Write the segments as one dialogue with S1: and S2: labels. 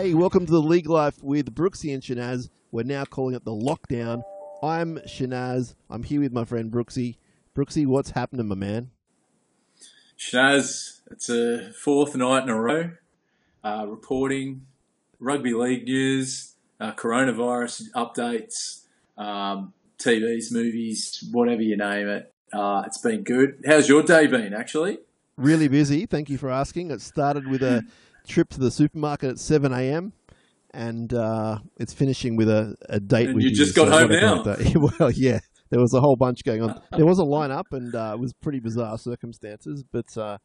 S1: Hey, welcome to the League Life with Brookesy and Shinazz. We're now calling it the lockdown. I'm Shinazz. I'm here with my friend Brookesy. Brookesy, what's happening, my man?
S2: Shinazz, it's a fourth night in a row uh, reporting rugby league news, uh, coronavirus updates, um, TVs, movies, whatever you name it. Uh, it's been good. How's your day been, actually?
S1: Really busy. Thank you for asking. It started with a trip to the supermarket at 7 a.m. and uh, it's finishing with a, a date
S2: And
S1: with
S2: you
S1: you.
S2: just got home
S1: whatever
S2: now.
S1: well, yeah, there was a whole bunch going on. There was a lineup, and uh, it was pretty bizarre circumstances, but uh,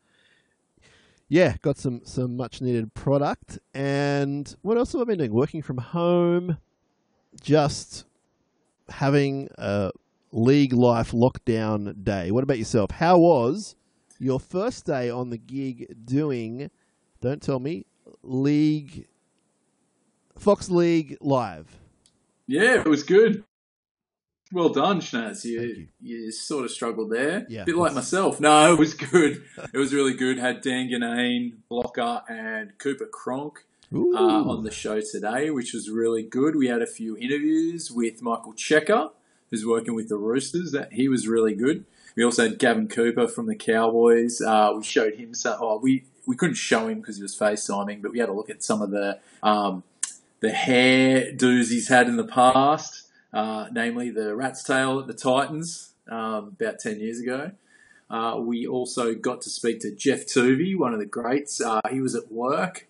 S1: yeah, got some some much needed product. And what else have I been doing? Working from home, just having a league life lockdown day. What about yourself? How was your first day on the gig doing? Don't tell me league, Fox League live.
S2: Yeah, it was good. Well done, Shinazz. You,
S1: you.
S2: you sort of struggled there.
S1: Yeah,
S2: a bit like myself. No, it was good. it was really good. Had Dan Ginnane, Blocker, and Cooper Cronk. Uh, on the show today, which was really good. We had a few interviews with Michael Cheika, who's working with the Roosters. That he was really good. We also had Gavin Cooper from the Cowboys. Uh, we showed him some. Oh, we we couldn't show him because he was FaceTiming, but we had a look at some of the um, the hair do's he's had in the past, uh, namely the rat's tail at the Titans um, about ten years ago. Uh, we also got to speak to Geoff Toovey, one of the greats. Uh, he was at work.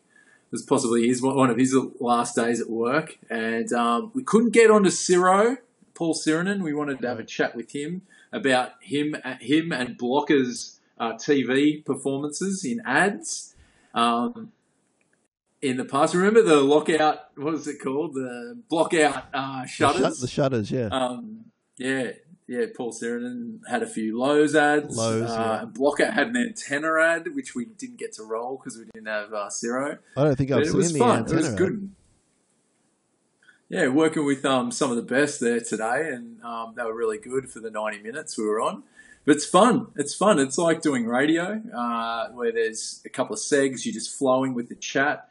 S2: It was possibly his one of his last days at work, and um, we couldn't get onto Ciro, Paul Sironen. We wanted to have a chat with him about him, him and Blocker's uh, TV performances in ads um, in the past. Remember the lockout? What was it called? The blockout uh,
S1: the, shut-
S2: shutters.
S1: the shutters, yeah.
S2: Um, yeah, yeah. Paul Sironen had a few Lowe's ads.
S1: Lowe's,
S2: uh,
S1: yeah.
S2: Blocker had an antenna ad, which we didn't get to roll because we didn't have uh, Ciro.
S1: I don't think I've
S2: it
S1: seen
S2: was
S1: the
S2: fun.
S1: antenna.
S2: It was
S1: ad.
S2: good. Yeah, working with um, some of the best there today, and um, they were really good for the 90 minutes we were on. But it's fun. It's fun. It's like doing radio, uh, where there's a couple of segs, you're just flowing with the chat.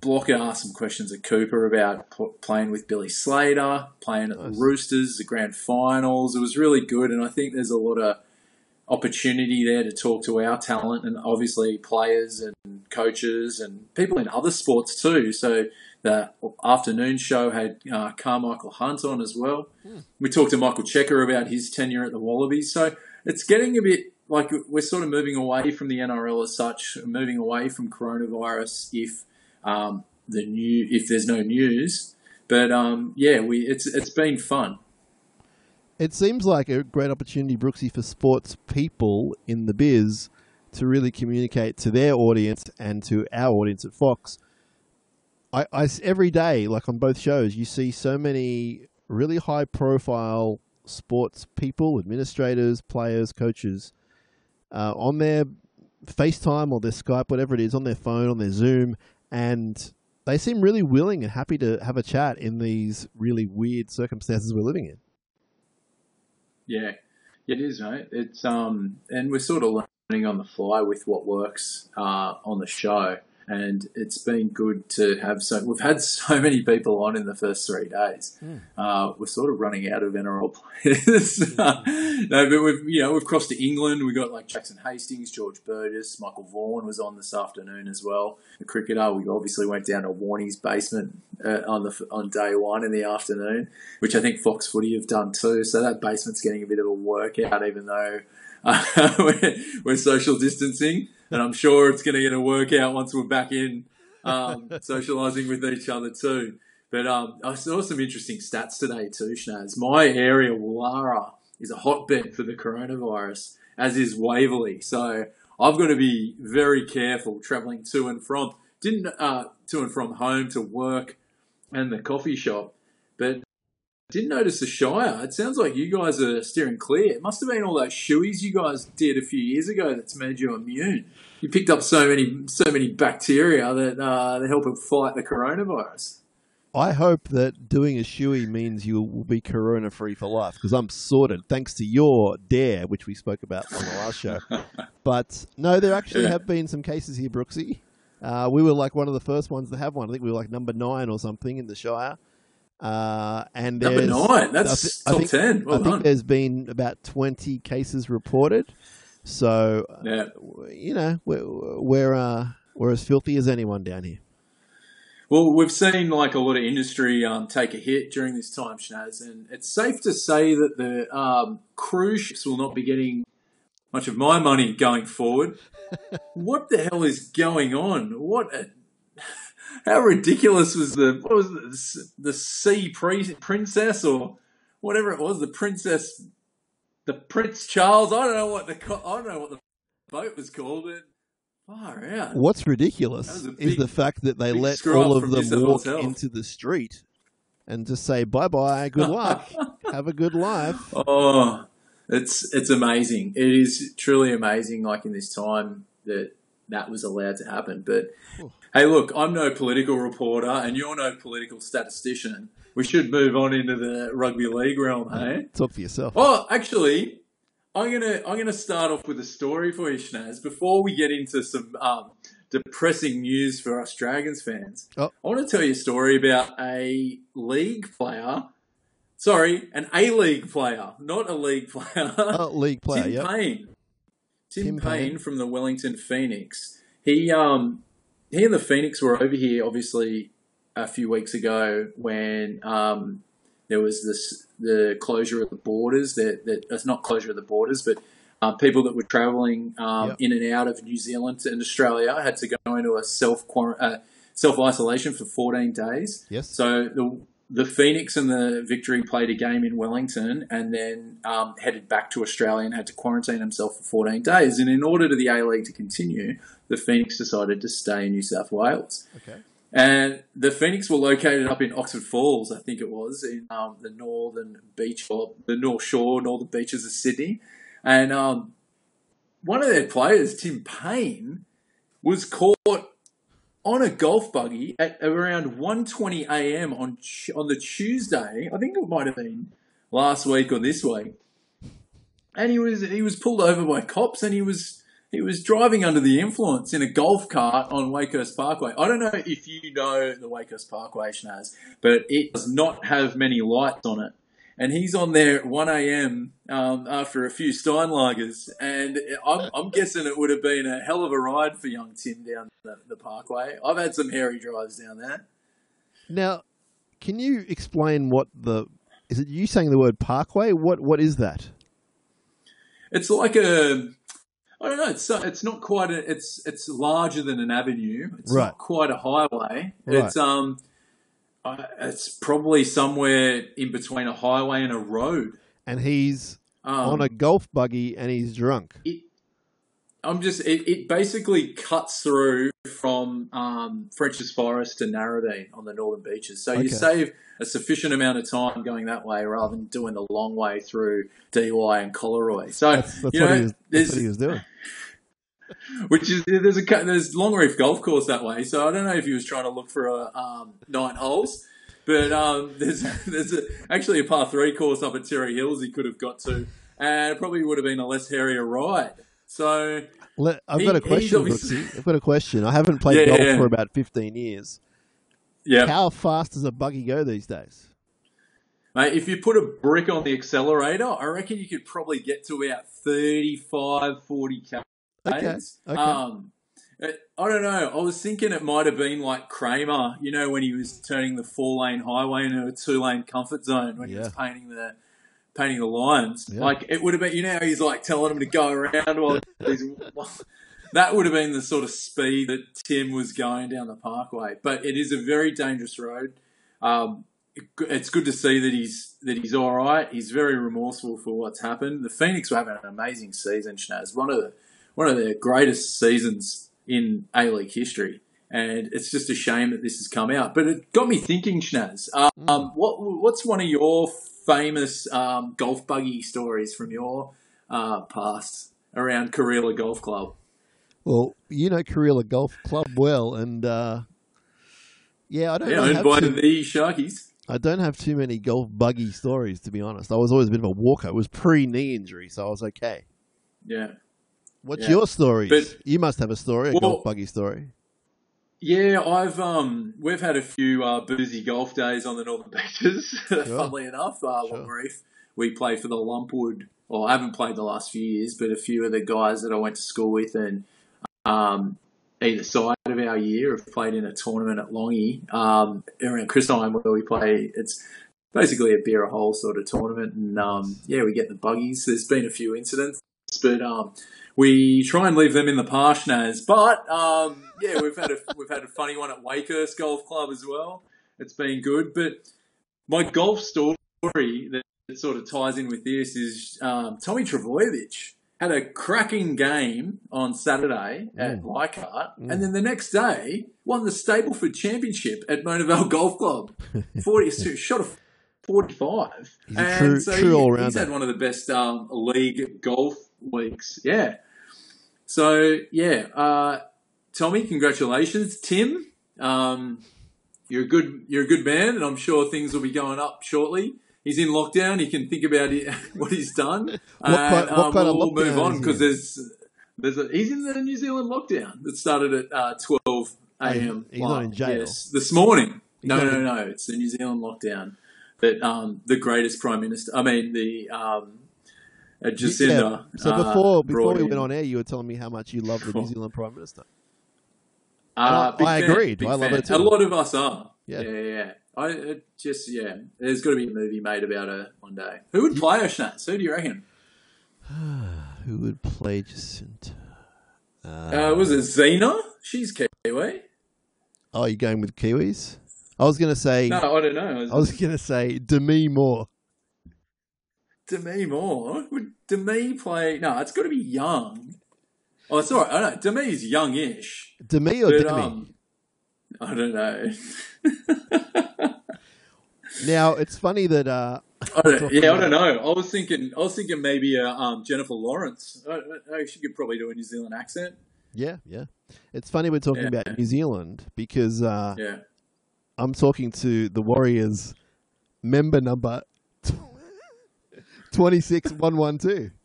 S2: Blocker asked some questions at Cooper about p- playing with Billy Slater, playing at
S1: Nice.
S2: the Roosters, the grand finals. It was really good, and I think there's a lot of opportunity there to talk to our talent and obviously players and coaches and people in other sports too. So the afternoon show had uh, Karmichael Hunt on as well. We talked to Michael Cheika about his tenure at the Wallabies. So it's getting a bit like we're sort of moving away from the NRL as such, moving away from coronavirus if um, the new if there's no news. But um, yeah, we it's it's been fun.
S1: It seems like a great opportunity, Brookesy, for sports people in the biz to really communicate to their audience and to our audience at Fox. I, I every day, like on both shows, you see so many really high profile sports people, administrators, players, coaches uh, on their FaceTime or their Skype, whatever it is, on their phone, on their Zoom, and they seem really willing and happy to have a chat in these really weird circumstances we're living in.
S2: Yeah, it is, mate. It's um, and we're sort of learning on the fly with what works uh, on the show, and it's been good to have so. We've had so many people on in the first three days. Uh, we're sort of running out of NRL players. no, but we've you know we've crossed to England. We got like Jackson Hastings, George Burgess, Michael Vaughan was on this afternoon as well. The cricketer. We obviously went down to Warney's basement uh, on the on day one in the afternoon which I think Fox Footy have done too. So that basement's getting a bit of a workout, even though uh, we're, we're social distancing. And I'm sure it's going to get a workout once we're back in um, socialising with each other too. But um, I saw some interesting stats today too, Shnaz. My area, Woollahra, is a hotbed for the coronavirus, as is Waverley. So I've got to be very careful travelling to and from. Didn't uh, to and from home to work and the coffee shop, but didn't notice the Shire. It sounds like you guys are steering clear. It must have been all those shoeies you guys did a few years ago that's made you immune. You picked up so many so many bacteria that uh, they're helping fight the coronavirus.
S1: I hope that doing a shoey means you will be corona free for life because I'm sorted thanks to your dare, which we spoke about on the last show. But no, there actually
S2: Yeah.
S1: have been some cases here, Brookesy. Uh, we were like one of the first ones to have one. I think we were like number nine or something in the Shire. Uh, and
S2: Number nine.
S1: I
S2: That's
S1: I
S2: top
S1: think-
S2: ten. Well
S1: I think there's been about 20 cases reported. So, uh,
S2: Yeah.
S1: you know, we're, we're, uh, we're as filthy as anyone down here.
S2: Well, we've seen like a lot of industry um, take a hit during this time, Shnaz, and it's safe to say that the um, cruise ships will not be getting much of my money going forward. what the hell is going on? What? A, how ridiculous was the what was the, the sea pre- princess or whatever it was? The princess, the Prince Charles. I don't know what the I don't know what the boat was called. It far out.
S1: What's ridiculous
S2: a
S1: is the fact that they let all of them walk
S2: Health.
S1: into the street and just say bye bye, good luck, have a good life.
S2: Oh, it's it's amazing. It is truly amazing. Like in this time that that was allowed to happen. But. Hey, look, I'm no political reporter, and you're no political statistician. We should move on into the rugby league realm, hey?
S1: Talk for yourself.
S2: Oh, actually, I'm gonna I'm gonna start off with a story for you, Shnaz, before we get into some um, depressing news for us Dragons fans.
S1: Oh.
S2: I want to tell you a story about a league player. Sorry, an A League player, not a league player.
S1: Oh, league player,
S2: Tim
S1: yep.
S2: Payne. Tim,
S1: Tim
S2: Payne,
S1: Payne.
S2: from the Wellington Phoenix. He um he and the Phoenix were over here obviously a few weeks ago when um there was this the closure of the borders that that it's not closure of the borders but uh, people that were travelling um,
S1: Yep.
S2: in and out of New Zealand and Australia had to go into a self uh, self isolation for 14 days.
S1: Yes.
S2: So the the Phoenix and the Victory played a game in Wellington and then um, headed back to Australia and had to quarantine himself for 14 days. And in order to the A League to continue, the Phoenix decided to stay in New South Wales.
S1: Okay.
S2: And the Phoenix were located up in Oxford Falls, I think it was, in um, the northern beach or the North Shore, northern beaches of Sydney. And um, one of their players, Tim Payne, was caught on a golf buggy at around 1:20 a.m. on on the Tuesday. I think it might have been last week or this week. And he was he was pulled over by cops, and he was he was driving under the influence in a golf cart on Wakehurst Parkway. I don't know if you know the Wakehurst Parkway, Shnaz, but it does not have many lights on it. And he's on there at 1 a.m. Um, after a few Steinlagers, and I'm, I'm guessing it would have been a hell of a ride for young Tim down the, the Parkway. I've had some hairy drives down there.
S1: Now, can you explain what the is it you saying the word parkway? What what is that?
S2: It's like a, I don't know. It's it's not quite a. It's it's larger than an avenue. It's
S1: Right.
S2: not quite a highway.
S1: Right.
S2: It's um, uh, it's probably somewhere in between a highway and a road.
S1: And he's
S2: Um,
S1: on a golf buggy and he's drunk.
S2: it, I'm just it, it basically cuts through from um, French's Forest to Narrabeen on the northern beaches. So
S1: Okay.
S2: you save a sufficient amount of time going that way rather than doing the long way through DY and Collaroy. So
S1: That's, that's
S2: you
S1: what
S2: know,
S1: he was. That's what he was doing.
S2: Which is there's a there's Long Reef Golf Course that way. So I don't know if he was trying to look for a um, nine holes, but um, there's there's a, actually a par three course up at Terrey Hills he could have got to, and it probably would have been a less hairier ride. So
S1: Let, I've
S2: He-
S1: got a question,
S2: obviously-
S1: I've got a question. I haven't played
S2: Yeah,
S1: golf
S2: yeah.
S1: for about fifteen years.
S2: yeah,
S1: How fast does a buggy go these days?
S2: Mate, if you put a brick on the accelerator, I reckon you could probably get to about 35, 40 k's.
S1: Okay, okay.
S2: Um, it- I don't know. I was thinking it might have been like Kramer, you know, when he was turning the four lane highway into a two lane comfort zone when he was painting the painting the lines.
S1: Yeah.
S2: Like it would have been, you know, he's like telling him to go around while he's. That would have been the sort of speed that Tim was going down the parkway, but it is a very dangerous road. Um, it's good to see that he's that he's all right. He's very remorseful for what's happened. The Phoenix were having an amazing season, Shnaz. One of the one of the greatest seasons in A League history, and it's just a shame that this has come out. But it got me thinking, Shnaz. Um, what what's one of your famous um, golf buggy stories from your uh, past around Kareela Golf Club?
S1: Well, you know Kareela Golf Club well, and uh, yeah, I don't.
S2: Yeah,
S1: really
S2: by
S1: too,
S2: the Sharkies.
S1: I don't have too many golf buggy stories to be honest. I was always a bit of a walker. It was pre knee injury, so I was okay.
S2: Yeah.
S1: What's
S2: Yeah.
S1: your story?
S2: But-
S1: you must have a story, a
S2: Well-
S1: golf buggy story.
S2: Yeah, I've um, we've had a few uh, boozy golf days on the Northern Beaches. Funnily enough, uh, sure. Reef, we play for the Lumpwood. Well, I haven't played the last few years, but a few of the guys that I went to school with and um, either side of our year have played in a tournament at Longy um, around Christine where we play. It's basically a beer a hole sort of tournament, and um, yeah, we get the buggies. There's been a few incidents, but um, we try and leave them in the Parshnaz. But um, yeah, we've had a we've had a funny one at Wakehurst Golf Club as well. It's been good, but my golf story that sort of ties in with this is um, Tommy Trbojevic had a cracking game on Saturday at mm. Leichhardt, mm. and then the next day won the Stableford Championship at Mona Vale Golf Club. Forty shot a 45.
S1: He's and true, so true
S2: he. He's had one of the best um, league golf weeks. Yeah. So, yeah. Uh, Tommy, congratulations. Tim, um, you're a good you're a good man, and I'm sure things will be going up shortly. He's in lockdown. He can think about it, what he's done.
S1: what kind, what um,
S2: we'll,
S1: we'll
S2: move on because there's there's a, he's in the New Zealand lockdown that started at uh, 12 a.m.
S1: He's not in jail.
S2: Yes, this morning. no, no, no. It's the New Zealand lockdown that um, the greatest prime minister. I mean, the um, Jacinda.
S1: Yeah. So uh, before uh, before we went on air, you were telling me how much you love the New Zealand prime minister.
S2: Uh,
S1: I, I agreed. I love
S2: fan.
S1: it too.
S2: A lot of us are.
S1: Yeah,
S2: yeah, yeah. I just yeah. There's got to be a movie made about her one day. Who would play her, Schnatz? Who do you reckon?
S1: Who would play Jacinda?
S2: Uh, was it Xena? She's Kiwi.
S1: Oh, you going with Kiwis? I was going to say.
S2: No, I don't know. I was,
S1: was going to say Demi Moore.
S2: Demi Moore? Would Demi play? No, it's got to be young. Oh, sorry. I don't know. Demi's youngish.
S1: Demi or but, Demi? Um,
S2: I don't know.
S1: now it's funny that. Uh,
S2: I don't, yeah, I don't know. I was thinking. I was thinking maybe uh, um, Jennifer Lawrence. I, I, she could probably do a New Zealand accent.
S1: Yeah, yeah. It's funny we're talking yeah. about New Zealand because uh,
S2: yeah.
S1: I'm talking to the Warriors member number 26112.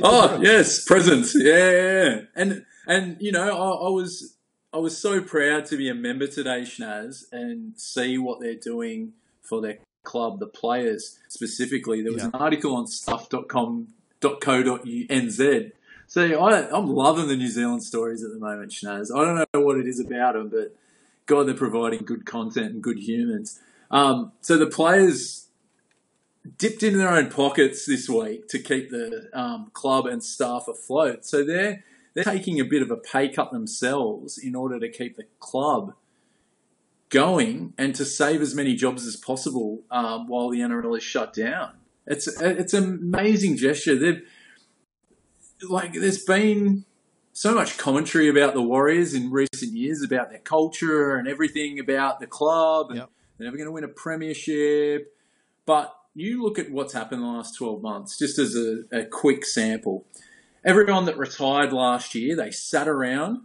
S2: Oh, yes, presents. Yeah, And and you know, I, I, was I was so proud to be a member today, Schnaz, and see what they're doing for their club, the players specifically. There was yeah. an article on stuff.com.co.nz. So I, I'm loving the New Zealand stories at the moment, Schnaz. I don't know what it is about them, but God, they're providing good content and good humans. Um, so the players dipped into their own pockets this week to keep the um, club and staff afloat. So they're they're taking a bit of a pay cut themselves in order to keep the club going and to save as many jobs as possible um, while the NRL is shut down. It's it's an amazing gesture. They've like there's been so much commentary about the Warriors in recent years about their culture and everything about the club and yep. they're never going to win a premiership. But you look at what's happened in the last 12 months, just as a, a quick sample. Everyone that retired last year, they sat around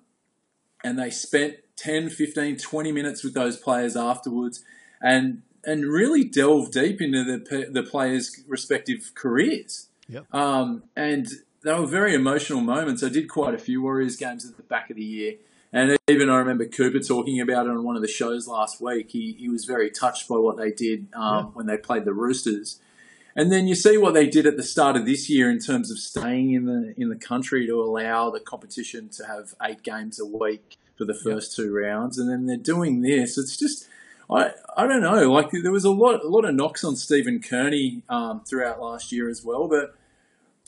S2: and they spent 10, 15, 20 minutes with those players afterwards and and really delve deep into the the players' respective careers.
S1: Yep.
S2: Um, and they were very emotional moments. I did quite a few Warriors games at the back of the year. And even I remember Cooper talking about it on one of the shows last week. He, he was very touched by what they did um, yeah. when they played the Roosters. And then you see what they did at the start of this year in terms of staying in the in the country to allow the competition to have eight games a week for the first two rounds, and then they're doing this. It's just I I don't know. Like there was a lot a lot of knocks on Stephen Kearney um, throughout last year as well, but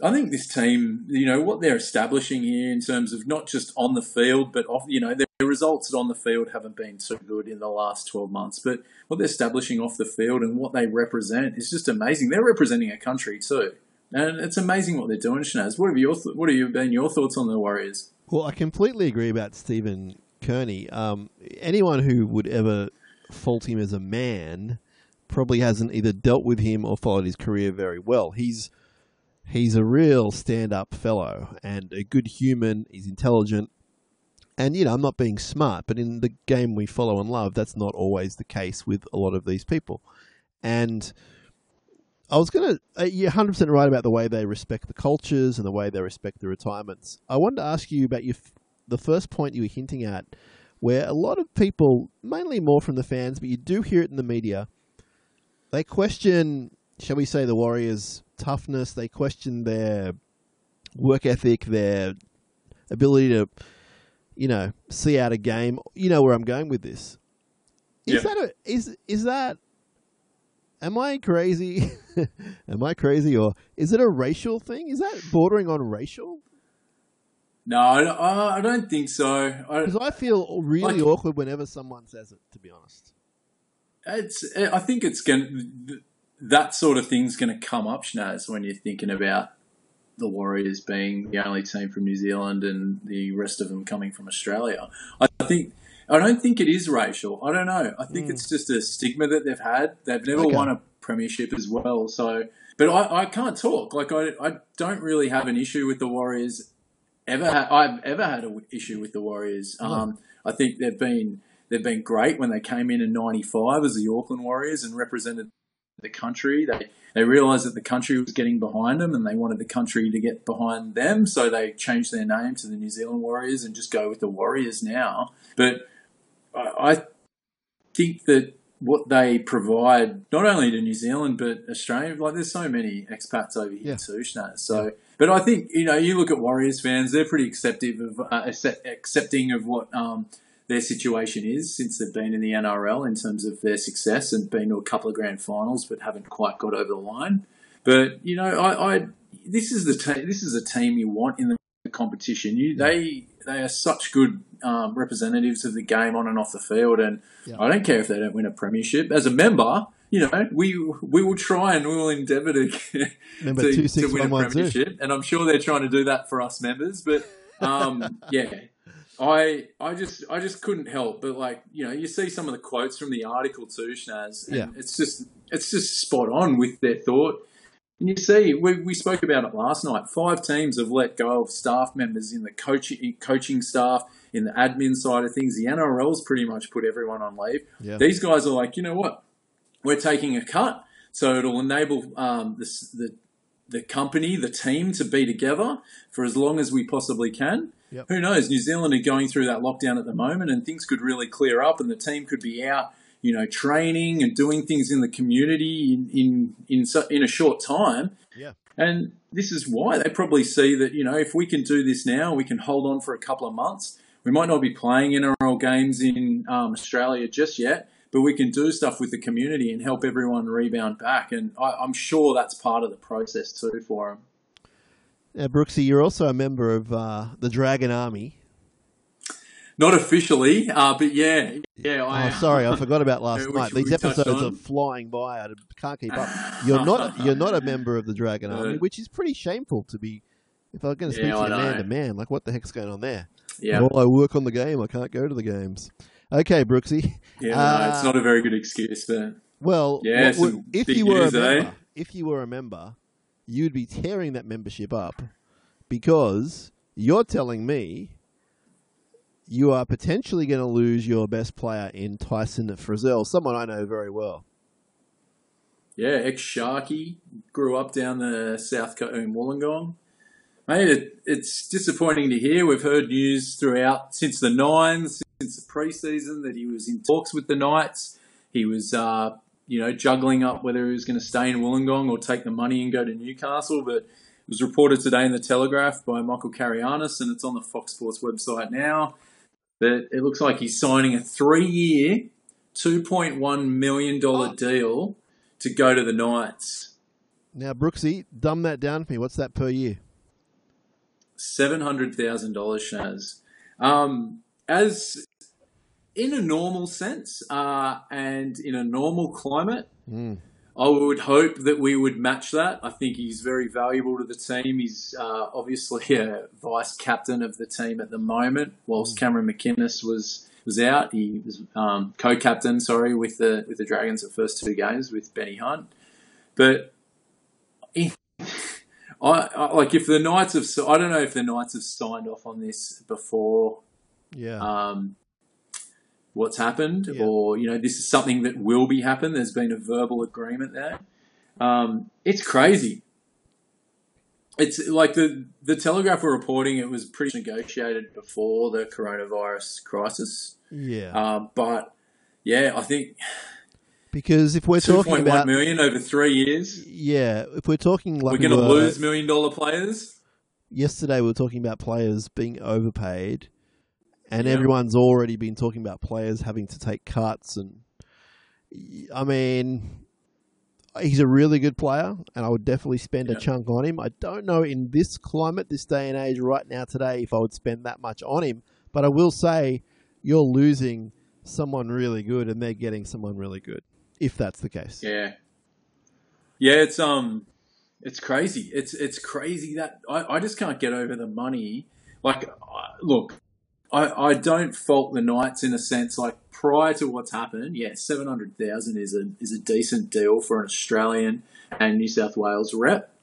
S2: I think this team, you know, what they're establishing here in terms of not just on the field, but off, you know, their results on the field haven't been so good in the last 12 months. But what they're establishing off the field and what they represent is just amazing. They're representing a country too. And it's amazing what they're doing, Shinazz. What have, your, what have been your thoughts on the Warriors?
S1: Well, I completely agree about Stephen Kearney. Um, anyone who would ever fault him as a man probably hasn't either dealt with him or followed his career very well. He's he's a real stand-up fellow and a good human. He's intelligent, and you know, I'm not being smart, but in the game we follow and love, that's not always the case with a lot of these people. And I was going to, uh, you're 100% right about the way they respect the cultures and the way they respect the retirements. I wanted to ask you about your, the first point you were hinting at where a lot of people, mainly more from the fans, but you do hear it in the media, they question, shall we say, the Warriors' toughness. They question their work ethic, their ability to, you know, see out a game. You know where I'm going with this. Is
S2: Yeah.
S1: that a, is is that? Am I crazy? am I crazy, or is it a racial thing? Is that bordering on racial?
S2: No, I, don't- I I don't think so. I,
S1: Because I feel really
S2: Like-
S1: awkward whenever someone says it. To be honest.
S2: It's. I think it's going. That sort of thing's going to come up, Schnaz, when you're thinking about the Warriors being the only team from New Zealand and the rest of them coming from Australia. I think. I don't think it is racial. I don't know. I think it's just a stigma that they've had. They've never
S1: Okay.
S2: won a premiership as well. So, but I, I can't talk. Like I, I don't really have an issue with the Warriors. Ever ha- I've ever had an issue with the Warriors. Um, I think they've been they've been great when they came in in '95 as the Auckland Warriors and represented the country. They they realised that the country was getting behind them, and they wanted the country to get behind them. So they changed their name to the New Zealand Warriors and just go with the Warriors now. But I, I think that what they provide, not only to New Zealand but Australia, like there's so many expats over here
S1: Yeah.
S2: too, Schnaz. So, but I think you know, you look at Warriors fans; they're pretty acceptive of uh, accepting of what um, their situation is since they've been in the NRL in terms of their success and been to a couple of grand finals, but haven't quite got over the line. But you know, I, I this is the te- this is a team you want in the competition. You they they are such good um, representatives of the game on and off the field, and
S1: Yeah.
S2: I don't care if they don't win a premiership. As a member, you know, we we will try and we will endeavour to to, to win a
S1: one one two.
S2: premiership, and I'm sure they're trying to do that for us members. But um, yeah, I I just I just couldn't help but like you know you see some of the quotes from the article too, Schnaz, and
S1: Yeah.
S2: it's just it's just spot on with their thought. And you see, we, we spoke about it last night. Five teams have let go of staff members in the coaching coaching staff, in the admin side of things. The NRL's pretty much put everyone on leave.
S1: Yeah.
S2: These guys are like, you know what? We're taking a cut, so it'll enable um, this, the the company, the team, to be together for as long as we possibly can.
S1: Yep.
S2: Who knows? New Zealand are going through that lockdown at the moment, and things could really clear up, and the team could be out, you know, training and doing things in the community in in in, so, in a short time.
S1: Yeah.
S2: And this is why they probably see that, you know, if we can do this now, we can hold on for a couple of months. We might not be playing NRL games in um, Australia just yet, but we can do stuff with the community and help everyone rebound back. And I, I'm sure that's part of the process too for them.
S1: Now, Brookesy, you're also a member of uh, the Dragon Army.
S2: Not officially, uh, but yeah, yeah. I,
S1: Oh, sorry, I forgot about last
S2: Which
S1: night. These episodes are flying by. I can't keep up. You're not. You're not a member of the Dragon Army, which is pretty shameful to be. If I'm going to speak
S2: Yeah,
S1: to you man to man, like what the heck's going on there?
S2: Yeah,
S1: Well, I work on the game. I can't go to the games. Okay, Brookesy.
S2: yeah. no,
S1: Uh,
S2: it's not a very good excuse, but
S1: Well,
S2: Yeah,
S1: what would- if you were
S2: news,
S1: a
S2: eh?
S1: member, if you were a member, you'd be tearing that membership up because you're telling me you are potentially going to lose your best player in Tyson Frizell, someone I know very well.
S2: Yeah, ex Sharky, grew up down the south coast in Wollongong. Mate, it, it's disappointing to hear. We've heard news throughout since the Nines, since the preseason, that he was in talks with the Knights. He was, uh, you know, juggling up whether he was going to stay in Wollongong or take the money and go to Newcastle. But it was reported today in the Telegraph by Michael Carayannis, and it's on the Fox Sports website now, that it looks like he's signing a three-year, $2.1 million
S1: Oh.
S2: deal to go to the Knights.
S1: Now, Brooksy, dumb that down for me. What's that per year?
S2: Seven hundred thousand dollars, Shaz. Um, as in a normal sense, uh, and in a normal climate,
S1: Mm.
S2: I would hope that we would match that. I think he's very valuable to the team. He's uh, obviously a vice captain of the team at the moment, whilst Cameron McInnes was was out. He was um, co-captain, sorry, with the with the Dragons the first two games with Benny Hunt. But I, I like if the Knights have. I don't know if the Knights have signed off on this before
S1: Yeah.
S2: um, what's happened,
S1: Yeah.
S2: or you know, this is something that will be happen. There's been a verbal agreement there. Um, it's crazy. It's like the the Telegraph were reporting it was pretty negotiated before the coronavirus crisis.
S1: Yeah.
S2: Uh, but yeah, I think
S1: because if we're talking about
S2: million over three years,
S1: yeah, if we're talking like
S2: we're going to
S1: we
S2: lose million dollar players.
S1: yesterday we were talking about players being overpaid, and
S2: Yeah.
S1: everyone's already been talking about players having to take cuts. And I mean, he's a really good player, and I would definitely spend
S2: Yeah.
S1: a chunk on him. I don't know in this climate, this day and age, right now today, if I would spend that much on him. But I will say, you're losing someone really good, and they're getting someone really good. If that's the case,
S2: Yeah, yeah, it's um, it's crazy. It's it's crazy that I, I just can't get over the money. Like, look, I I don't fault the Knights in a sense. Like prior to what's happened, yeah, seven hundred thousand is a is a decent deal for an Australian and New South Wales rep.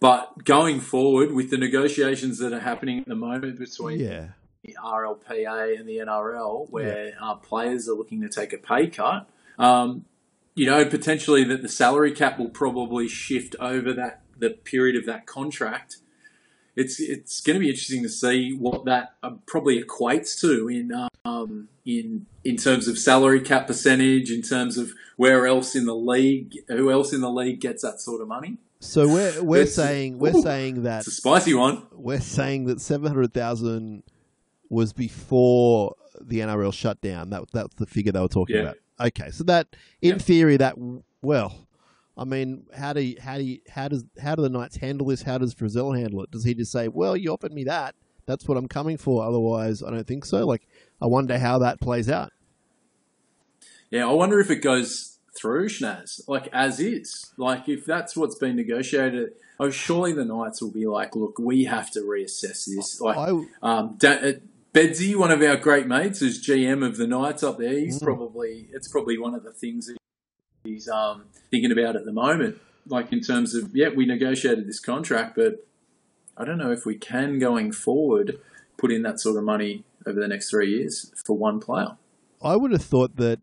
S2: But going forward with the negotiations that are happening at the moment between
S1: yeah,
S2: the RLPA and the NRL, where uh, players are looking to take a pay cut. Um, you know, potentially that the salary cap will probably shift over that the period of that contract. It's it's going to be interesting to see what that uh, probably equates to in um, in in terms of salary cap percentage, in terms of where else in the league, who else in the league gets that sort of money.
S1: So we're we're
S2: It's-
S1: saying we're
S2: ooh,
S1: saying that
S2: It's a spicy one.
S1: we're saying that seven hundred thousand was before the NRL shut down. That that's the figure they were talking
S2: Yeah.
S1: about. Okay, so that in
S2: Yeah.
S1: theory that well, I mean, how do you, how do you, how does how do the Knights handle this? How does Frizell handle it? Does he just say, "Well, you offered me that. That's what I'm coming for. Otherwise, I don't think so." Like, I wonder how that plays out.
S2: Yeah, I wonder if it goes through Schnaz, like as is. Like if that's what's been negotiated, oh, surely the Knights will be like, look, we have to reassess this. Like
S1: I
S2: um, da- uh, Bedsy, one of our great mates, is GM of the Knights up there, he's
S1: Mm.
S2: probably it's probably one of the things that he's um, thinking about at the moment. Like in terms of, yeah, we negotiated this contract, but I don't know if we can going forward put in that sort of money over the next three years for one player.
S1: I would have thought that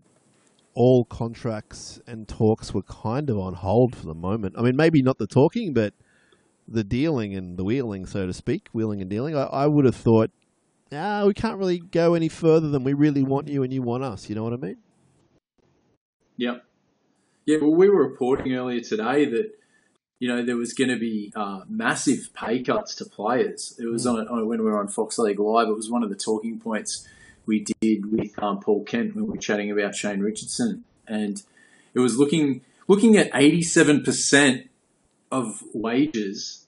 S1: all contracts and talks were kind of on hold for the moment. I mean, maybe not the talking, but the dealing and the wheeling, so to speak, wheeling and dealing. I, I would have thought, ah, we can't really go any further than we really want you and you want us. You know what I mean?
S2: Yep. Yeah, well, we were reporting earlier today that you know there was going to be uh, massive pay cuts to players. It was on, on when we were on Fox League Live. It was one of the talking points we did with um, Paul Kent when we were chatting about Shane Richardson, and it was looking looking at eighty seven percent of wages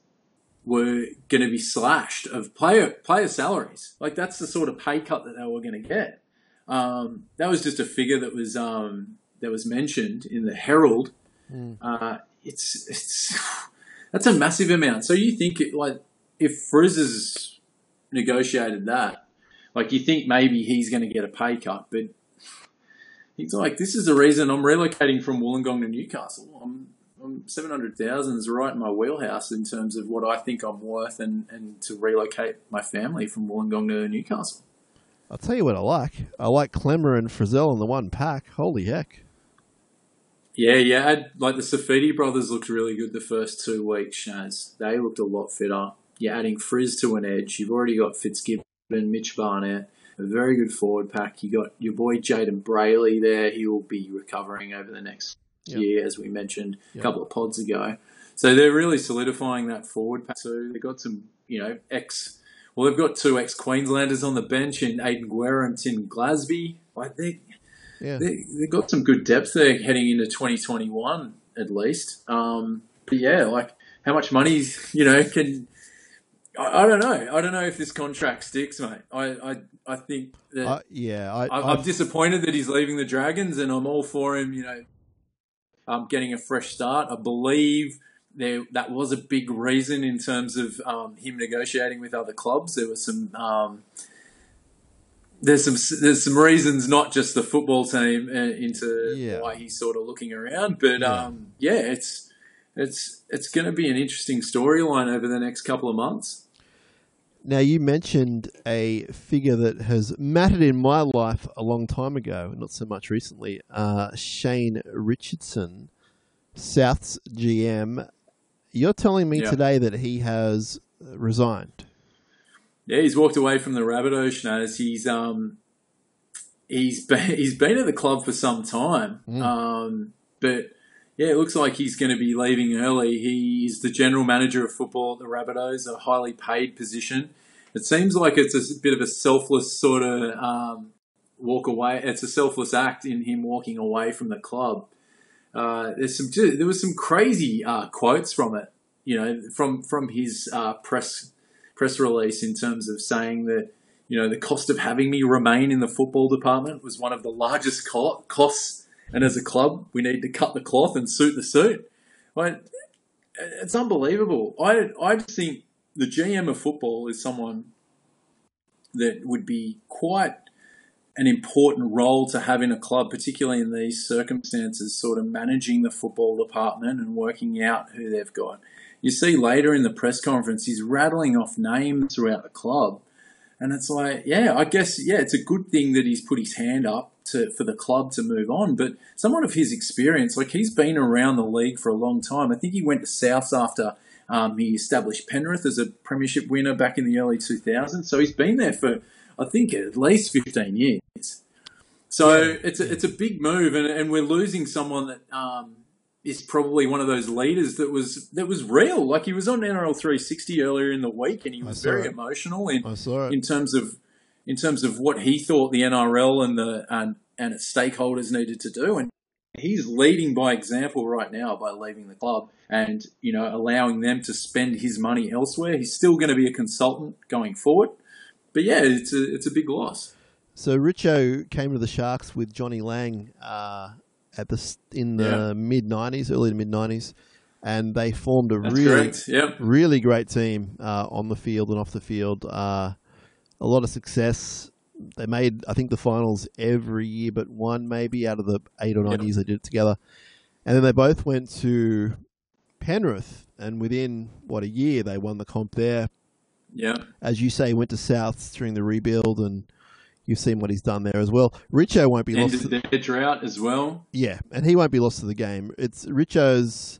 S2: were going to be slashed of player player salaries. Like that's the sort of pay cut that they were going to get. Um, that was just a figure that was um, that was mentioned in the Herald.
S1: Mm.
S2: Uh, it's it's that's a massive amount. So you think it, like if Frizz has negotiated that, like you think maybe he's going to get a pay cut, but he's like, this is the reason I'm relocating from Wollongong to Newcastle. I'm, I'm seven hundred thousand is right in my wheelhouse in terms of what I think I'm worth, and, and to relocate my family from Wollongong to Newcastle.
S1: I'll tell you what I like. I like Klemmer and Frizell in the one pack. Holy heck.
S2: Yeah, yeah. I'd- Like the Saifiti brothers looked really good the first two weeks, Shaz. They looked a lot fitter. You're adding Frizz to an edge. You've already got Fitzgibbon, Mitch Barnett, a very good forward pack. You got your boy Jayden Brailey there. He will be recovering over the next
S1: Yep.
S2: year, as we mentioned a couple of pods ago. So they're really solidifying that forward pack too. They've got some, you know, ex. Well, they've got two ex Queenslanders on the bench in Aidan Guerra and Tim Glasby. Like they,
S1: Yeah.
S2: they, they've got some good depth there heading into 2021 at least. Um, but yeah, like how much money, you know, can I, I don't know. I don't know if this contract sticks, mate. I I, I think that
S1: I, yeah. I,
S2: I'm disappointed that he's leaving the Dragons, and I'm all for him. You know, um, getting a fresh start. I believe there that was a big reason in terms of um, him negotiating with other clubs. There was some. There's some there's some reasons, not just the football team, uh, into
S1: Yeah.
S2: why he's sort of looking around. But
S1: Yeah.
S2: um, yeah, it's it's it's going to be an interesting storyline over the next couple of months.
S1: Now, you mentioned a figure that has mattered in my life a long time ago, not so much recently. Uh, Shane Richardson, South's GM. You're telling me
S2: Yeah.
S1: today that he has resigned.
S2: Yeah, he's walked away from the Rabbitohs, Schnaz. He's um, he's been he's been at the club for some time.
S1: Mm.
S2: Um, but yeah, it looks like he's going to be leaving early. He's the general manager of football at the Rabbitohs, a highly paid position. It seems like it's a bit of a selfless sort of um, walk away. It's a selfless act in him walking away from the club. Uh, there's some there was some crazy uh, quotes from it, you know, from from his uh, press press release in terms of saying that you know the cost of having me remain in the football department was one of the largest co- costs, and as a club, we need to cut the cloth and suit the suit. Like, it's unbelievable. I I just think the GM of football is someone that would be quite an important role to have in a club, particularly in these circumstances, sort of managing the football department and working out who they've got. You see later in the press conference, he's rattling off names throughout the club. And it's like, yeah, I guess, yeah, it's a good thing that he's put his hand up to, for the club to move on. But someone of his experience, like he's been around the league for a long time. I think he went to Souths after um, he established Penrith as a premiership winner back in the early 2000s. So he's been there for I think at least 15 years. So yeah. it's a, it's a big move, and, and we're losing someone that um, is probably one of those leaders that was that was real. Like he was on NRL 360 earlier in the week, and he was very it. emotional in in terms of in terms of what he thought the NRL and the and, and its stakeholders needed to do, and he's leading by example right now by leaving the club and you know allowing them to spend his money elsewhere. He's still going to be a consultant going forward but yeah, it's a it's a big loss.
S1: So Richo came to the Sharks with Johnny Lang uh, at the in the yeah. mid '90s, early to mid '90s, and they formed a
S2: That's
S1: really
S2: yep.
S1: really great team uh, on the field and off the field. Uh, a lot of success. They made I think the finals every year, but one maybe out of the eight or nine yep. years they did it together. And then they both went to Penrith, and within what a year they won the comp there.
S2: Yeah.
S1: As you say, went to South during the rebuild, and you've seen what he's done there as well. Richo won't be
S2: Ended
S1: lost.
S2: To, their drought as well.
S1: Yeah, and he won't be lost to the game. It's Richo's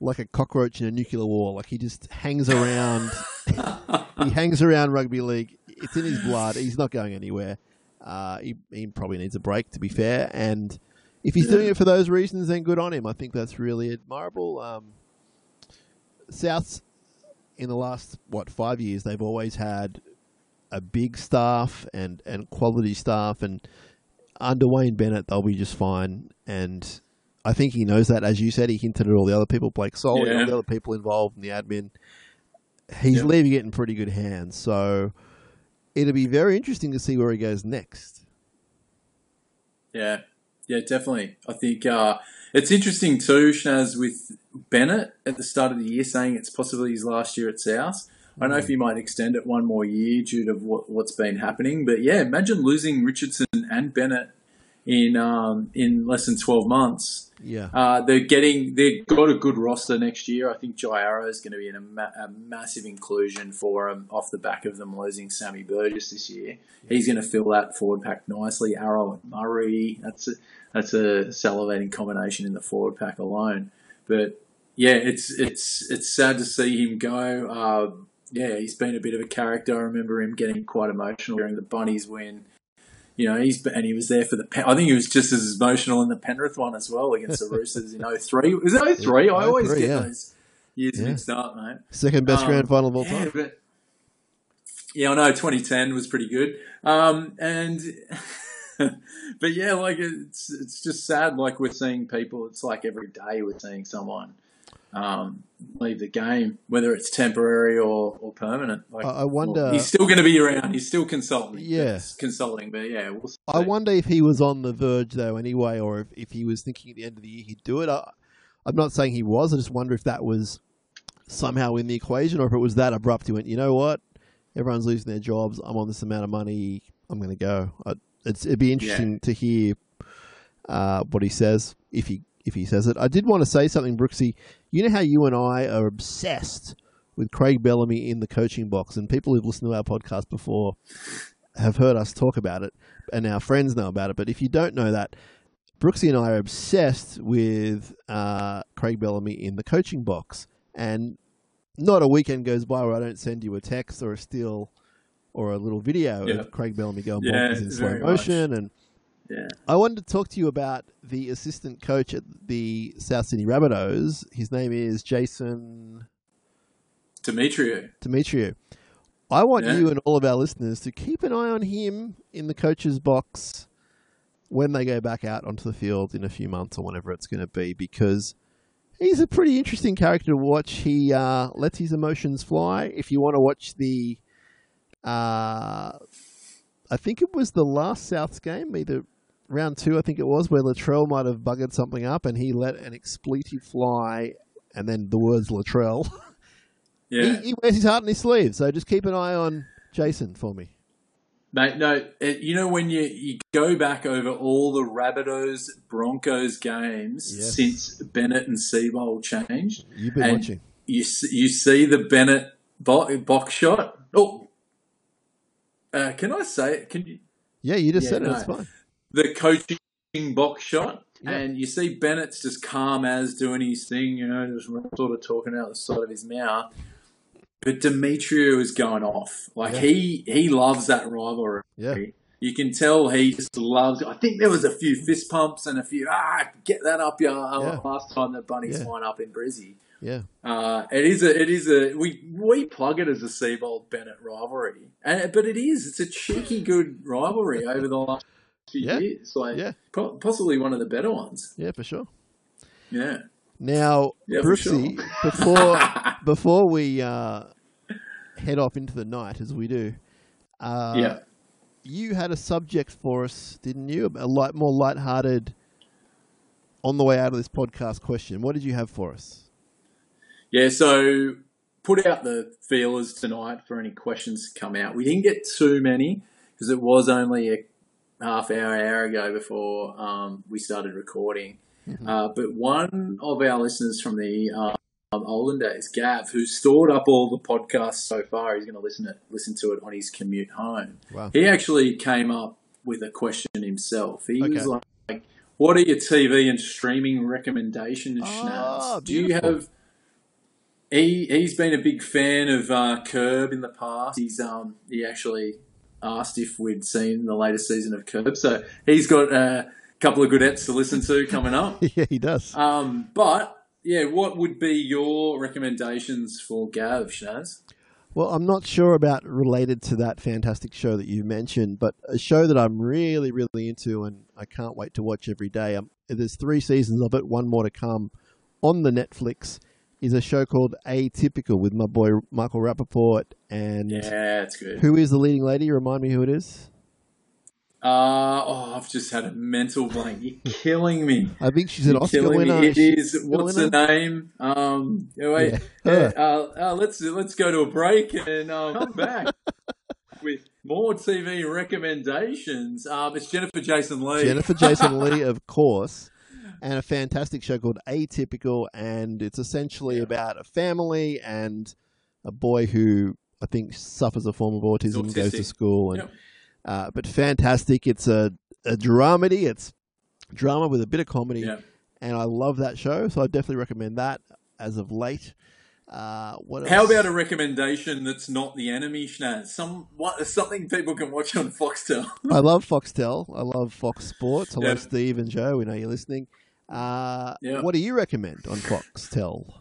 S1: like a cockroach in a nuclear war. Like he just hangs around. he hangs around rugby league. It's in his blood. He's not going anywhere. Uh, he, he probably needs a break, to be fair. And if he's doing it for those reasons, then good on him. I think that's really admirable. Um, South's in the last what five years, they've always had a big staff and and quality staff, and under Wayne Bennett, they'll be just fine. And I think he knows that. As you said, he hinted at all the other people, Blake Solly, yeah. all the other people involved in the admin. He's yep. leaving it in pretty good hands. So it'll be very interesting to see where he goes next.
S2: Yeah, yeah, definitely. I think uh, it's interesting too, Schnaz, with Bennett at the start of the year saying it's possibly his last year at South. I don't know if he might extend it one more year due to what, what's been happening, but yeah, imagine losing Richardson and Bennett in um, in less than twelve months.
S1: Yeah,
S2: uh, they're getting they've got a good roster next year. I think Jai Arrow is going to be a, ma- a, massive inclusion for them off the back of them losing Sammy Burgess this year. He's going to fill that forward pack nicely. Arrow and Murray, that's a, that's a salivating combination in the forward pack alone. But yeah, it's it's it's sad to see him go. Uh, yeah, he's been a bit of a character. I remember him getting quite emotional during the Bunnies win. You know, he's and he was there for the. I think he was just as emotional in the Penrith one as well against the Roosters in 03. Was it 03? I always 03, get yeah. those years yeah. mixed up, mate.
S1: Second best um, grand final of all
S2: yeah,
S1: time.
S2: But, yeah, I know 2010 was pretty good. Um, and but yeah, like it's it's just sad. Like we're seeing people. It's like every day we're seeing someone um, leave the game, whether it's temporary or, or permanent. Like,
S1: I wonder.
S2: Well, he's still going to be around. He's still consulting.
S1: Yeah,
S2: consulting. But yeah, we'll
S1: I wonder if he was on the verge though, anyway, or if, if he was thinking at the end of the year he'd do it. I, I'm not saying he was. I just wonder if that was somehow in the equation, or if it was that abrupt. He went, you know what? Everyone's losing their jobs. I'm on this amount of money. I'm going to go. I, it's, it'd be interesting yeah. to hear uh, what he says if he if he says it. I did want to say something, Brookesy. You know how you and I are obsessed with Craig Bellamy in the coaching box, and people who've listened to our podcast before have heard us talk about it, and our friends know about it. But if you don't know that, Brookesy and I are obsessed with uh, Craig Bellamy in the coaching box, and not a weekend goes by where I don't send you a text or a still or a little video yeah. of Craig Bellamy going yeah, bonkers in slow motion, much. and
S2: Yeah.
S1: I wanted to talk to you about the assistant coach at the South Sydney Rabbitohs. His name is Jason
S2: Demetriou.
S1: Demetriou. I want
S2: Yeah.
S1: you and all of our listeners to keep an eye on him in the coach's box when they go back out onto the field in a few months or whenever it's going to be, because he's a pretty interesting character to watch. He uh, lets his emotions fly. If you want to watch the, uh, I think it was the last Souths game, either round two, I think it was, where Latrell might have buggered something up and he let an expletive fly, and then the words Latrell.
S2: Yeah.
S1: He, he wears his heart in his sleeve, so just keep an eye on Jason for me.
S2: Mate, no, it, you know when you, you go back over all the Rabbitohs Broncos games
S1: Yes.
S2: since Bennett and Seibold changed,
S1: You've been watching.
S2: you you see the Bennett bo- box shot. Oh, uh, can I say it? Can you
S1: Yeah, you just
S2: Yeah,
S1: said it.
S2: no.
S1: It's fine.
S2: The coaching box shot?
S1: Yeah.
S2: And you see Bennett's just calm as doing his thing, you know, just sort of talking out the side of his mouth. But Demetriou is going off. Like
S1: Yeah.
S2: he he loves that rivalry.
S1: Yeah.
S2: You can tell he just loves. it. I think there was a few fist pumps and a few ah get that up your
S1: Yeah.
S2: last time that bunnies
S1: Yeah.
S2: won up in Brizzy.
S1: Yeah.
S2: Uh, it is a it is a we we plug it as a Seibold Bennett rivalry, and but it is it's a cheeky good rivalry over the last few
S1: Yeah.
S2: years. Like
S1: Yeah.
S2: po- possibly one of the better ones.
S1: Yeah, for sure.
S2: Yeah.
S1: Now,
S2: Yeah,
S1: Brookesy,
S2: sure.
S1: before before we uh, head off into the night, as we do, uh,
S2: yeah.
S1: you had a subject for us, didn't you? A light, more light-hearted, on the way out of this podcast question. What did you have for us?
S2: Yeah, so put out the feelers tonight for any questions to come out. We didn't get too many because it was only a half hour, hour ago before um, we started recording. Uh, but one of our listeners from the um, olden days, Gav, who stored up all the podcasts so far, he's going to listen it, listen to it on his commute home.
S1: Wow.
S2: He actually came up with a question himself. He was like, like, "What are your TV and streaming recommendations,
S1: Ah,
S2: Shinazz? Do you have?" He he's been a big fan of uh, Curb in the past. He's um he actually asked if we'd seen the latest season of Curb, so he's got a couple of good eps to listen to coming up.
S1: yeah, he does.
S2: Um, but yeah, what would be your recommendations for Gav, Shinazz?
S1: Well, I'm not sure about related to that fantastic show that you mentioned, but a show that I'm really, really into and I can't wait to watch every day. Um, there's three seasons of it, one more to come on the Netflix. Is a show called Atypical with my boy Michael Rapaport and
S2: Yeah, it's good.
S1: who is the leading lady? Remind me who it is.
S2: Uh, oh, I've just had a mental blank. You're killing me.
S1: I think she's an
S2: You're
S1: Oscar winner.
S2: me. It
S1: She's
S2: is. What's
S1: Oscar
S2: the name? Um, yeah, wait.
S1: Yeah.
S2: Uh, uh, let's let's go to a break and uh, come back with more TV recommendations. Um, it's Jennifer Jason Leigh.
S1: Jennifer Jason Leigh, of course, and a fantastic show called Atypical, and it's essentially
S2: Yeah.
S1: about a family and a boy who I think suffers a form of autism, goes to school, and
S2: Yep.
S1: uh, but fantastic. It's a a dramedy. It's drama with a bit of comedy,
S2: Yeah.
S1: and I love that show. So I definitely recommend that as of late. Uh, what
S2: How about a recommendation that's not the enemy, Shinazz? Some what, something people can watch on Foxtel.
S1: I love Foxtel. I love Fox Sports. Hello,
S2: Yeah.
S1: Steve and Joe. We know you're listening. Uh,
S2: Yeah.
S1: What do you recommend on Foxtel?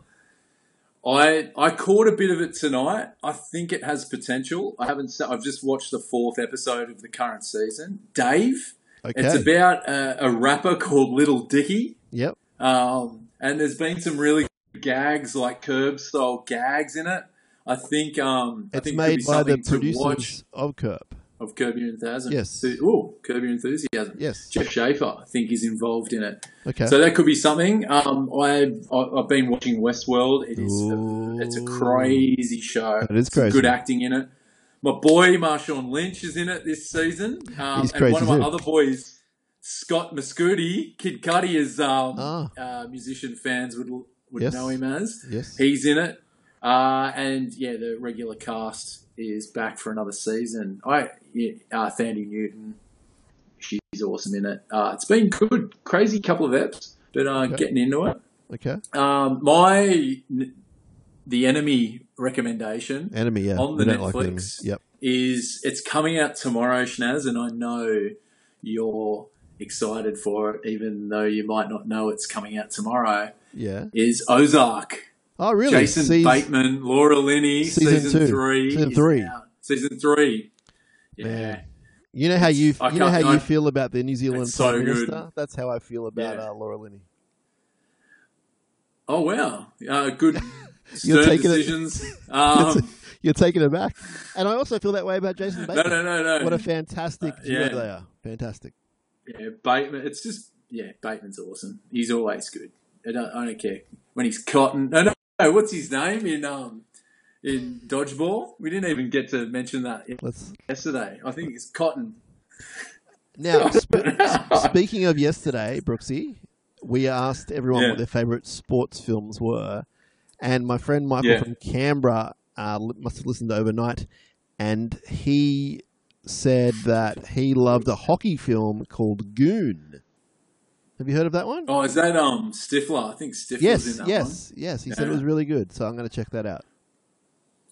S2: I I caught a bit of it tonight. I think it has potential. I haven't. I've just watched the fourth episode of the current season. Dave.
S1: Okay.
S2: It's about a, a rapper called Little Dicky,
S1: Yep.
S2: um, and there's been some really gags like curb style gags in it. I think um, I
S1: It's
S2: think it could
S1: made
S2: be
S1: by the
S2: something to watch
S1: producers of Curb.
S2: Of Curb Your Enthusiasm.
S1: Yes.
S2: Oh, Curb Your Enthusiasm.
S1: Yes.
S2: Jeff Schaffer, I think, is involved in it.
S1: Okay.
S2: So that could be something. Um, I've I- I've been watching Westworld. It is
S1: Ooh.
S2: a, it's a crazy show.
S1: It is crazy.
S2: Good acting in it. My boy Marshawn Lynch is in it this season. Um,
S1: He's
S2: and one
S1: crazy
S2: of my
S1: too.
S2: other boys, Scott Mescudi, Kid Cudi, as um,
S1: Ah.
S2: uh, musician fans would would
S1: Yes.
S2: know him as.
S1: yes.
S2: He's in it. Uh, and yeah, the regular cast is back for another season. I yeah, uh, Thandie Newton, she's awesome in it. Uh, it's been good, crazy couple of eps, but uh,
S1: Okay.
S2: getting into it.
S1: okay.
S2: Um, my the enemy recommendation
S1: Enemy. Yeah.
S2: On the
S1: don't like
S2: Netflix.
S1: Yep.
S2: is it's coming out tomorrow, Shinazz, and I know you're excited for it, even though you might not know it's coming out tomorrow,
S1: Yeah.
S2: is Ozark.
S1: Oh, really?
S2: Jason
S1: Seas-
S2: Bateman, Laura Linney,
S1: Season
S2: season,
S1: two.
S2: three.
S1: Season three.
S2: Season three. Yeah.
S1: Man. You know how you
S2: I
S1: you know how
S2: can't-
S1: you
S2: I-
S1: feel about the New Zealand Prime
S2: so good.
S1: Minister. That's how I feel about
S2: Yeah.
S1: uh, Laura Linney.
S2: Oh wow, uh, good
S1: You're taking it-
S2: decisions. Um,
S1: You're taking it back, and I also feel that way about Jason Bateman.
S2: no, no, no. No.
S1: What a fantastic
S2: Uh, yeah.
S1: they are. Fantastic.
S2: Yeah, Bateman. It's just yeah, Bateman's awesome. He's always good. I don't, I don't care when he's cotton. No, no. What's his name in um in dodgeball? We didn't even get to mention that
S1: Let's
S2: yesterday. I think it's Cotton.
S1: now. Sp- speaking of yesterday, Brookesy, we asked everyone
S2: Yeah.
S1: what their favourite sports films were, and my friend Michael
S2: Yeah.
S1: from Canberra uh, must have listened overnight, and he said that he loved a hockey film called Goon. Have you heard of that one?
S2: Oh, is that um Stifler? I think Stifler's in
S1: yes,
S2: that
S1: yes, yes. He said it was really good, so I'm going to check that out.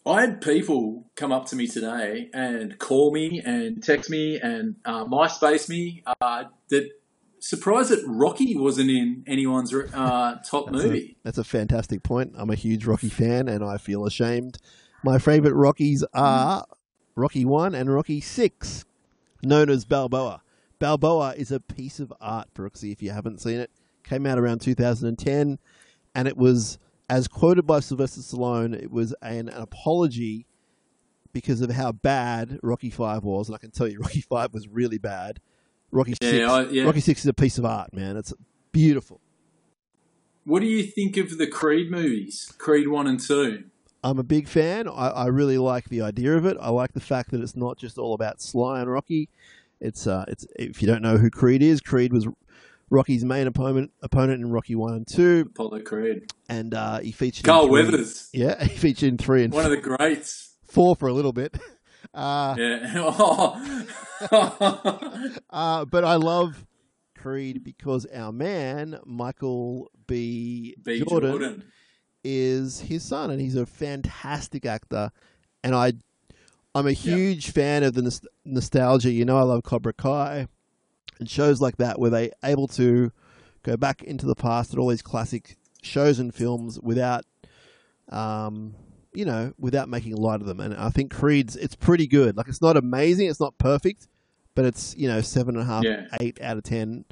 S2: I had people come up to me today and call me and text me and uh, MySpace me uh, that surprised that Rocky wasn't in anyone's uh, top
S1: That's a,
S2: movie.
S1: that's a fantastic point. I'm a huge Rocky fan, and I feel ashamed. My favorite Rockies are Rocky One and Rocky Six, known as Balboa. Balboa is a piece of art, Brooksy. If you haven't seen it, came out around 2010, and it was, as quoted by Sylvester Stallone, it was an, an apology because of how bad Rocky Five was, and I can tell you, Rocky Five was really bad. Rocky
S2: Yeah,
S1: Six,
S2: I- yeah.
S1: Rocky Six is a piece of art, man. It's beautiful.
S2: What do you think of the Creed movies? Creed 1 and 2?
S1: I'm a big fan. I, I really like the idea of it. I like the fact that it's not just all about Sly and Rocky. It's uh, it's if you don't know who Creed is, Creed was Rocky's main opponent opponent in Rocky One and Two,
S2: Apollo Creed.
S1: and uh, he featured
S2: Carl Weathers,
S1: Yeah, he featured in three and
S2: one of the greats.
S1: four for a little bit. Uh,
S2: Yeah. Oh.
S1: uh, but I love Creed because our man Michael B.
S2: B.
S1: Jordan,
S2: Jordan.
S1: is his son, and he's a fantastic actor. And I, I'm a huge fan of the nos- nostalgia. You know, I love Cobra Kai and shows like that where they able to go back into the past at all these classic shows and films without, um, you know, without making light of them. And I think Creed's it's pretty good. Like it's not amazing, it's not perfect, but it's you know seven and a half,
S2: Yeah.
S1: eight out of ten,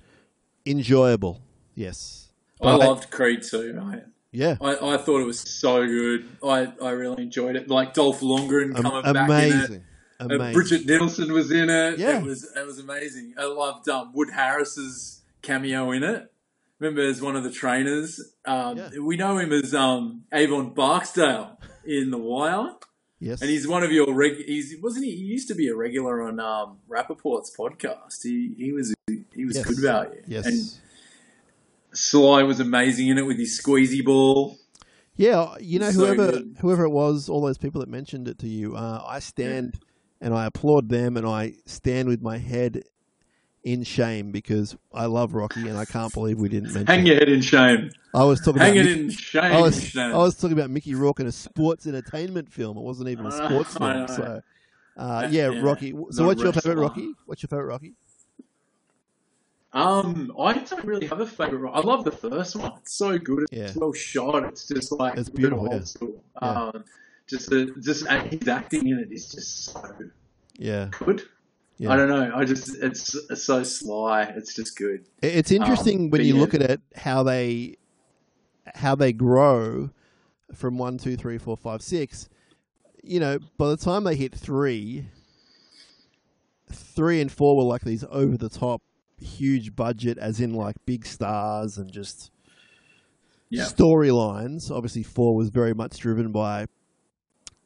S1: enjoyable. Yes,
S2: I
S1: But
S2: loved Creed too. I,
S1: yeah.
S2: I, I thought it was so good. I, I really enjoyed it. Like Dolph Lundgren coming back in it.
S1: amazing,
S2: Uh. Brigitte Nielsen was in it.
S1: Yeah.
S2: It was it was amazing. I loved um, Wood Harris's cameo in it. Remember, as one of the trainers, um,
S1: Yeah.
S2: we know him as um, Avon Barksdale in The Wire,
S1: yes,
S2: and he's one of your reg. He's wasn't he? He used to be a regular on um, Rapaport's podcast. He he was he was
S1: Yes.
S2: good value.
S1: yes.
S2: and Sly was amazing in it with his squeezy ball.
S1: Yeah, you know,
S2: So
S1: whoever
S2: good.
S1: whoever it was, all those people that mentioned it to you, uh, I stand and I applaud them, and I stand with my head in shame because I love Rocky, and I can't believe we didn't mention.
S2: Hang your head in shame.
S1: I was talking
S2: Hang
S1: about
S2: it
S1: Mickey,
S2: in shame.
S1: I was. I was talking about Mickey Rourke in a sports entertainment film. It wasn't even a sports film. So, uh, yeah,
S2: Yeah,
S1: Rocky. So, what's your favorite. Rocky? What's your favorite Rocky?
S2: Um, I don't really have a favorite. I love the first one. It's so good. It's
S1: Yeah.
S2: well shot. It's just like
S1: It's beautiful, yeah. Yeah.
S2: Um, just the just his acting in it is just so
S1: Yeah,
S2: good.
S1: yeah.
S2: I don't know. I just it's, it's so sly. It's just good.
S1: It's interesting
S2: Um,
S1: when you
S2: yeah.
S1: look at it how they how they grow from one, two, three, four, five, six. You know, by the time they hit three, three and four were like these over the top, huge budget, as in like big stars and just
S2: Yeah.
S1: storylines. Obviously, four was very much driven by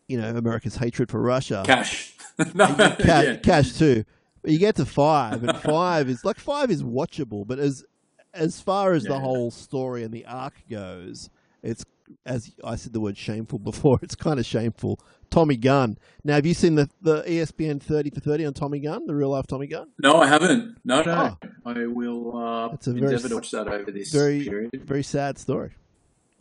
S1: you know America's hatred for Russia.
S2: Cash. no,
S1: Cash,
S2: yeah.
S1: cash too. But you get to five, and five is like five is watchable, but as as far as the whole story and the arc goes, it's as I said the word shameful before. It's kind of shameful. Tommy Gunn. Now, have you seen the the ESPN thirty for thirty on Tommy Gunn, the real life Tommy Gunn?
S2: No, I haven't. No, no.
S1: Oh.
S2: I will uh,
S1: It's a very
S2: endeavour to watch that over this
S1: Very
S2: period.
S1: very sad story.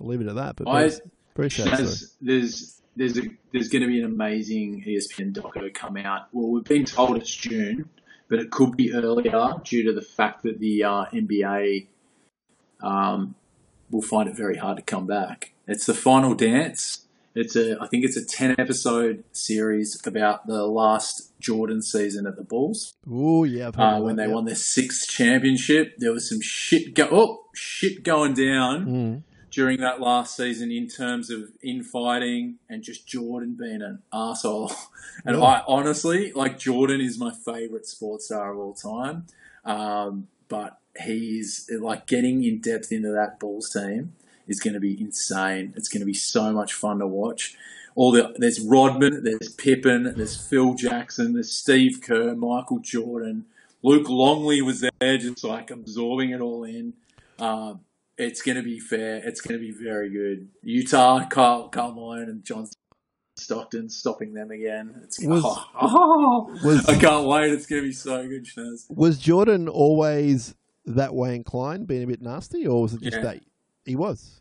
S1: I'll leave it at that. But
S2: I-
S1: very, very sad story.
S2: There's there's there's, a, there's going to be an amazing ESPN doco come out. Well, we've been told it's June, but it could be earlier due to the fact that the uh, NBA um, will find it very hard to come back. It's the final dance. It's a, I think it's a ten episode series about the last Jordan season at the Bulls
S1: Oh yeah,
S2: uh, when they
S1: yeah.
S2: won their sixth championship. There was some shit go oh shit going down
S1: Mm.
S2: during that last season in terms of infighting and just Jordan being an asshole. And
S1: Yeah.
S2: I honestly like Jordan is my favorite sports star of all time. Um, but he's like getting in depth into that Bulls team is going to be insane. It's going to be so much fun to watch. All the there's Rodman, there's Pippen, there's Phil Jackson, there's Steve Kerr, Michael Jordan, Luke Longley was there, just like absorbing it all in. Um, it's going to be fair. It's going to be very good. Utah, Carl, Karl Malone, and John Stockton stopping them again. It's
S1: Was-
S2: oh, oh,
S1: was-
S2: I can't wait. It's going to be so good, Schnaz.
S1: Was Jordan always that way inclined, being a bit nasty, or was it just
S2: Yeah.
S1: that he was?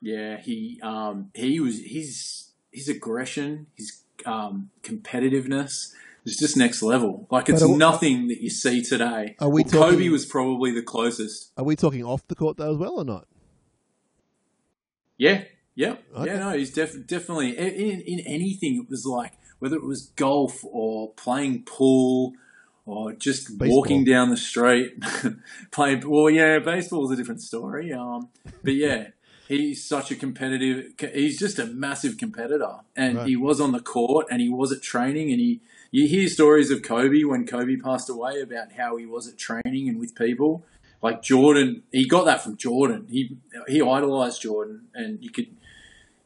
S2: Yeah, he um, he was his his aggression, his um, competitiveness is just next level. Like it's nothing that you see today.
S1: Are we
S2: Well, Kobe was probably the closest.
S1: Are we talking off the court though as well, or not?
S2: Yeah, yeah,
S1: Okay.
S2: yeah. No, he's def- definitely in, in anything. It was like whether it was golf or playing pool or just
S1: Baseball.
S2: walking down the street, playing. Well, yeah, baseball's a different story. Um, but yeah, he's such a competitive. He's just a massive competitor, and
S1: Right.
S2: he was on the court, and he was at training, and he. You hear stories of Kobe when Kobe passed away about how he was at training and with people. Like Jordan, he got that from Jordan. He he idolized Jordan, and you could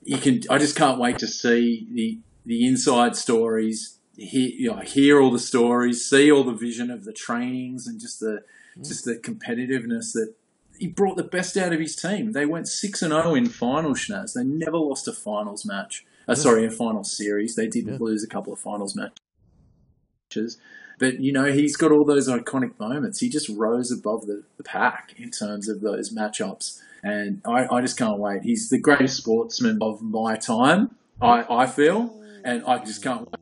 S2: you can. I just can't wait to see the the inside stories. Hear, you know, hear all the stories, see all the vision of the trainings, and just the just the competitiveness that he brought the best out of his team. They went six and zero in finals, Shinazz. They never lost a finals match. Uh, sorry, a final series. They did
S1: Yeah.
S2: lose a couple of finals matches, but you know he's got all those iconic moments. He just rose above the, the pack in terms of those matchups, and I, I just can't wait. He's the greatest sportsman of my time. I, I feel, and I just can't wait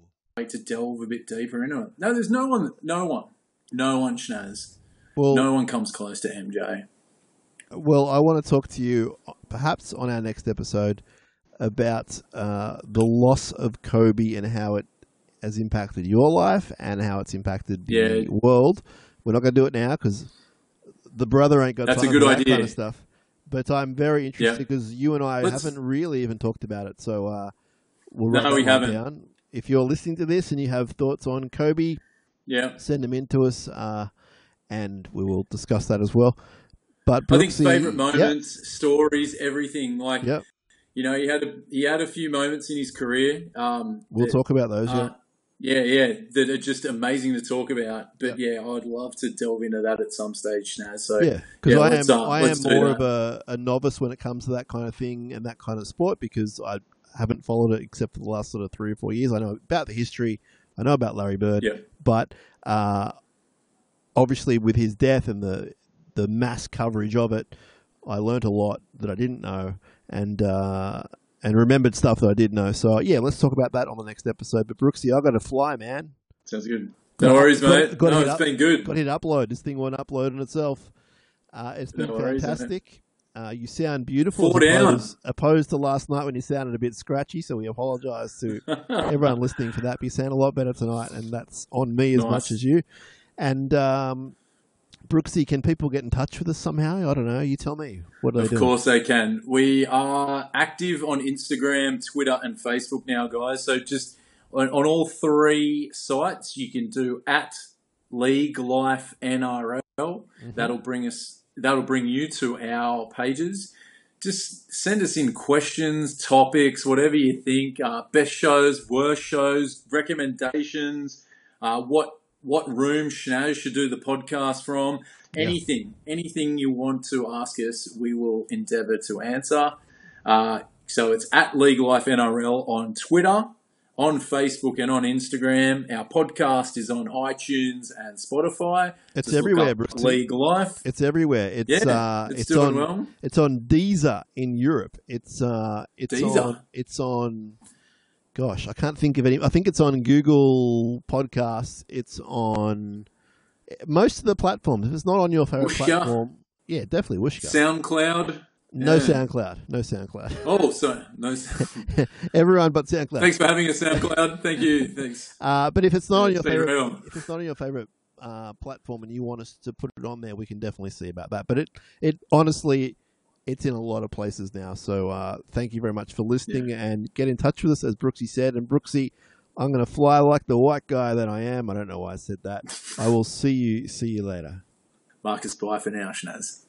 S2: to delve a bit deeper into it. No, there's no one, no one, no one, Shinazz.
S1: Well,
S2: No one comes close to MJ.
S1: Well, I want to talk to you, perhaps on our next episode, about uh, the loss of Kobe and how it has impacted your life and how it's impacted
S2: Yeah.
S1: the world. We're not going to do it now because the brother ain't got
S2: That's
S1: time
S2: a good
S1: for that
S2: idea.
S1: kind of stuff. But I'm very interested
S2: Yeah.
S1: because you and I
S2: Let's-
S1: haven't really even talked about it. So uh, we'll
S2: No, we haven't.
S1: down. If you're listening to this and you have thoughts on Kobe,
S2: Yeah.
S1: send them in to us, uh, and we will discuss that as well. But
S2: I think
S1: Brookesy-
S2: favorite
S1: Yep,
S2: moments, stories, everything. Like
S1: Yep.
S2: you know, he had a, he had a few moments in his career. Um,
S1: We'll
S2: that-
S1: talk about those. yeah.
S2: uh, yeah, yeah, that are just amazing to talk about. But yeah, I'd love to delve into that at some stage, now. So
S1: Yeah, because
S2: yeah,
S1: I am
S2: uh,
S1: I am more
S2: that.
S1: of a, a novice when it comes to that kind of thing and that kind of sport because I haven't followed it except for the last sort of three or four years. I know about the history, I know about Larry Bird,
S2: Yeah.
S1: but uh, obviously with his death and the the mass coverage of it, I learnt a lot that I didn't know and uh, and remembered stuff that I did know. So yeah, let's talk about that on the next episode. But Brookesy, I got to fly, man.
S2: Sounds good.
S1: Got-
S2: No worries, mate.
S1: got
S2: no,
S1: hit
S2: it's
S1: up.
S2: been good.
S1: Got hit upload. This thing won't upload on itself. Uh, it's been
S2: No worries,
S1: fantastic. Uh, you sound beautiful.
S2: Four down.
S1: opposed, opposed to last night when you sounded a bit scratchy, so we apologise to everyone listening for that. But you sound a lot better tonight, and that's on me as
S2: Nice.
S1: much as you. And um, Brookesy, can people get in touch with us somehow? I don't know. You tell me. What do
S2: Of
S1: they do?
S2: Of course they can. We are active on Instagram, Twitter, and Facebook now, guys. So just on, on all three sites, you can do at League Life NRL.
S1: Mm-hmm.
S2: That'll bring us. That'll bring you to our pages. Just send us in questions, topics, whatever you think. Uh, best shows, worst shows, recommendations. Uh, what what room Shinazz should do the podcast from?
S1: Yeah.
S2: Anything, anything you want to ask us, we will endeavour to answer. Uh, so it's at League Life NRL on Twitter, on Facebook, and on Instagram. Our podcast is on iTunes and Spotify.
S1: It's
S2: Just
S1: everywhere,
S2: up
S1: Brookesy.
S2: League Life.
S1: It's everywhere. It's
S2: Yeah,
S1: uh,
S2: it's
S1: it's,
S2: doing
S1: on
S2: well.
S1: it's on Deezer in Europe. It's uh, it's
S2: Deezer.
S1: on it's on. Gosh, I can't think of any. I think it's on Google Podcasts. It's on most of the platforms. If it's not on your favorite
S2: Whooshkaa.
S1: platform, yeah, definitely Whooshkaa.
S2: SoundCloud.
S1: No
S2: yeah.
S1: SoundCloud. No SoundCloud.
S2: Oh, sorry. No.
S1: Everyone but SoundCloud.
S2: Thanks for having us, SoundCloud. Thank you. Thanks.
S1: Uh, but if it's not on your favorite, if it's not on your favorite uh, platform and you want us to put it on there, we can definitely see about that. But it, it honestly, it's in a lot of places now. So uh, thank you very much for listening and get in touch with us, as Brookesy said. And Brookesy, I'm going to fly like the white guy that I am. I don't know why I said that. I will see you. See you later.
S2: Marcus, bye for now, Shinazz.